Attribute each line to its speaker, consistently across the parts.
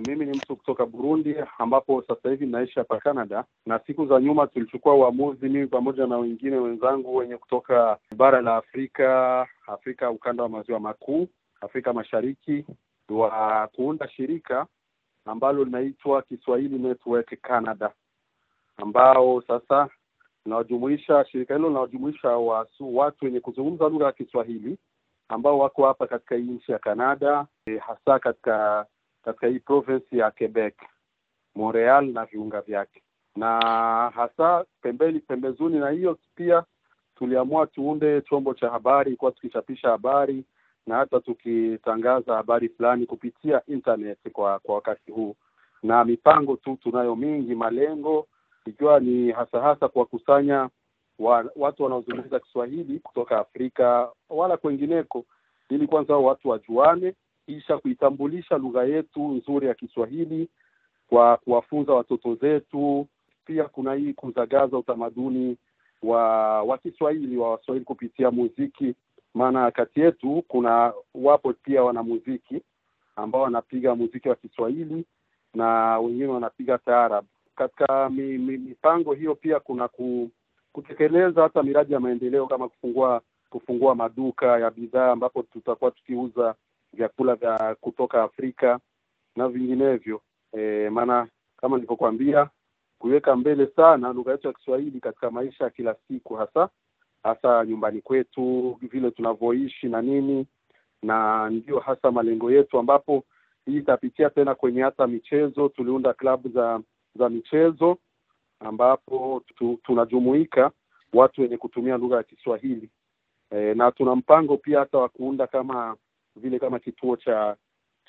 Speaker 1: Mimi ni mtu kutoka Burundi ambapo sasa hivi naishi hapa Canada, na siku za nyuma tulichukua uamuzi, mimi pamoja na wengine wenzangu wenye kutoka bara la Afrika, Afrika ukanda wa maziwa makuu, Afrika Mashariki, wa kuunda shirika ambalo linaitwa Kiswahili Network Canada, ambao sasa linawajumuisha shirika hilo linawajumuisha watu wenye kuzungumza lugha ya Kiswahili ambao wako hapa katika nchi ya Canada, e, hasa katika katika hii province ya Quebec, Montreal na viunga vyake, na hasa pembeni pembezoni na hiyo pia tuliamua tuunde chombo cha habari, kwa tukichapisha habari na hata tukitangaza habari fulani kupitia internet kwa kwa wakati huu, na mipango tu tunayo mingi, malengo ikiwa ni hasa hasa kuwakusanya wa, watu wanaozungumza Kiswahili kutoka Afrika wala kwengineko, ili kwanza watu wajuane, kisha kuitambulisha lugha yetu nzuri ya Kiswahili kwa kuwafunza watoto zetu. Pia kuna hii kuzagaza utamaduni wa wa Kiswahili wa Waswahili kupitia muziki, maana kati yetu kuna wapo pia wanamuziki ambao wanapiga muziki wa Kiswahili na wengine wanapiga taarabu. Katika mi, mi, mipango hiyo pia kuna ku, kutekeleza hata miradi ya maendeleo kama kufungua kufungua maduka ya bidhaa ambapo tutakuwa tukiuza vyakula vya kutoka Afrika na vinginevyo. E, maana kama nilivyokuambia kuiweka mbele sana lugha yetu ya Kiswahili katika maisha ya kila siku, hasa hasa nyumbani kwetu, vile tunavyoishi na nini, na ndio hasa malengo yetu, ambapo hii itapitia tena kwenye hata michezo. Tuliunda klabu za za michezo ambapo tu, tunajumuika watu wenye kutumia lugha ya Kiswahili e, na tuna mpango pia hata wa kuunda kama vile kama kituo cha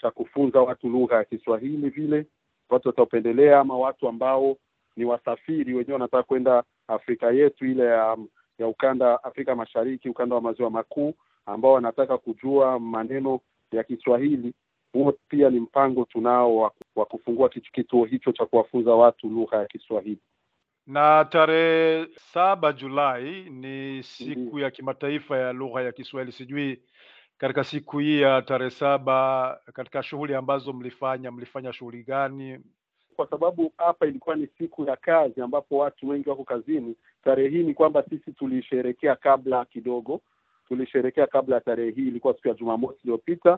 Speaker 1: cha kufunza watu lugha ya Kiswahili vile watu wataupendelea, ama watu ambao ni wasafiri wenyewe wanataka kwenda Afrika yetu ile ya ya ukanda Afrika Mashariki, ukanda wa maziwa makuu, ambao wanataka kujua maneno ya Kiswahili. Huo pia ni mpango tunao wa, kufungua kituo hicho cha kuwafunza watu lugha ya Kiswahili.
Speaker 2: Na tarehe saba Julai ni siku
Speaker 1: Ndiyo.
Speaker 2: ya kimataifa ya lugha ya Kiswahili. Sijui katika siku hii ya tarehe saba, katika shughuli ambazo mlifanya, mlifanya shughuli gani?
Speaker 1: Kwa sababu hapa ilikuwa ni siku ya kazi ambapo watu wengi wako kazini. Tarehe hii ni kwamba sisi tulisherekea kabla kidogo, tulisherekea kabla ya tarehe hii. Ilikuwa siku ya Jumamosi iliyopita,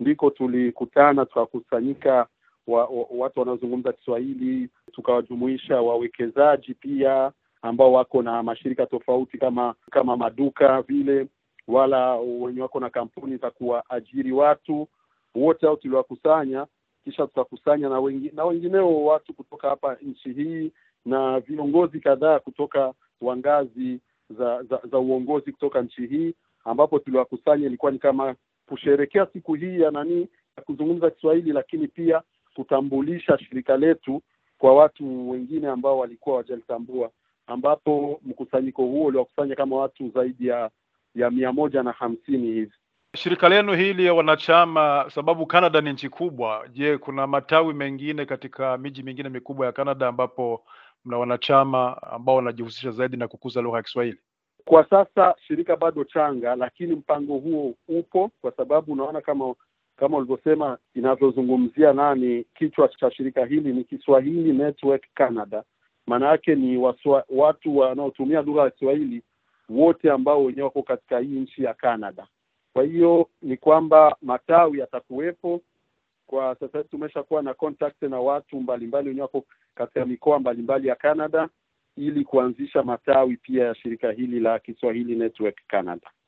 Speaker 1: ndiko tulikutana tukakusanyika wa, wa, watu wanaozungumza Kiswahili, tukawajumuisha wawekezaji pia ambao wako na mashirika tofauti kama kama maduka vile, wala wenye wako na kampuni za kuwaajiri watu wote, au tuliwakusanya kisha tutakusanya na wengi, na wengineo watu kutoka hapa nchi hii na viongozi kadhaa kutoka wa ngazi za, za za uongozi kutoka nchi hii, ambapo tuliwakusanya. Ilikuwa ni kama kusherekea siku hii ya nani ya kuzungumza Kiswahili, lakini pia kutambulisha shirika letu kwa watu wengine ambao walikuwa wajalitambua, ambapo mkusanyiko huo uliwakusanya kama watu zaidi ya ya mia moja na hamsini hivi.
Speaker 2: Shirika lenu hili ya wanachama, sababu Canada ni nchi kubwa, je, kuna matawi mengine katika miji mingine mikubwa ya Canada ambapo mna wanachama ambao wanajihusisha zaidi na kukuza lugha ya Kiswahili?
Speaker 1: Kwa sasa shirika bado changa, lakini mpango huo upo, kwa sababu unaona kama kama ulivyosema, inavyozungumzia nani, kichwa cha shirika hili ni Kiswahili Network Canada. Maana yake ni waswa, watu wanaotumia lugha ya Kiswahili wote ambao wenyewe wako katika hii nchi ya Canada. Kwa hiyo ni kwamba matawi yatakuwepo. Kwa sasa hivi tumeshakuwa na contact na watu mbalimbali wenyewe wako katika mikoa mbalimbali ya Canada ili kuanzisha matawi pia ya shirika hili la Kiswahili Network Canada.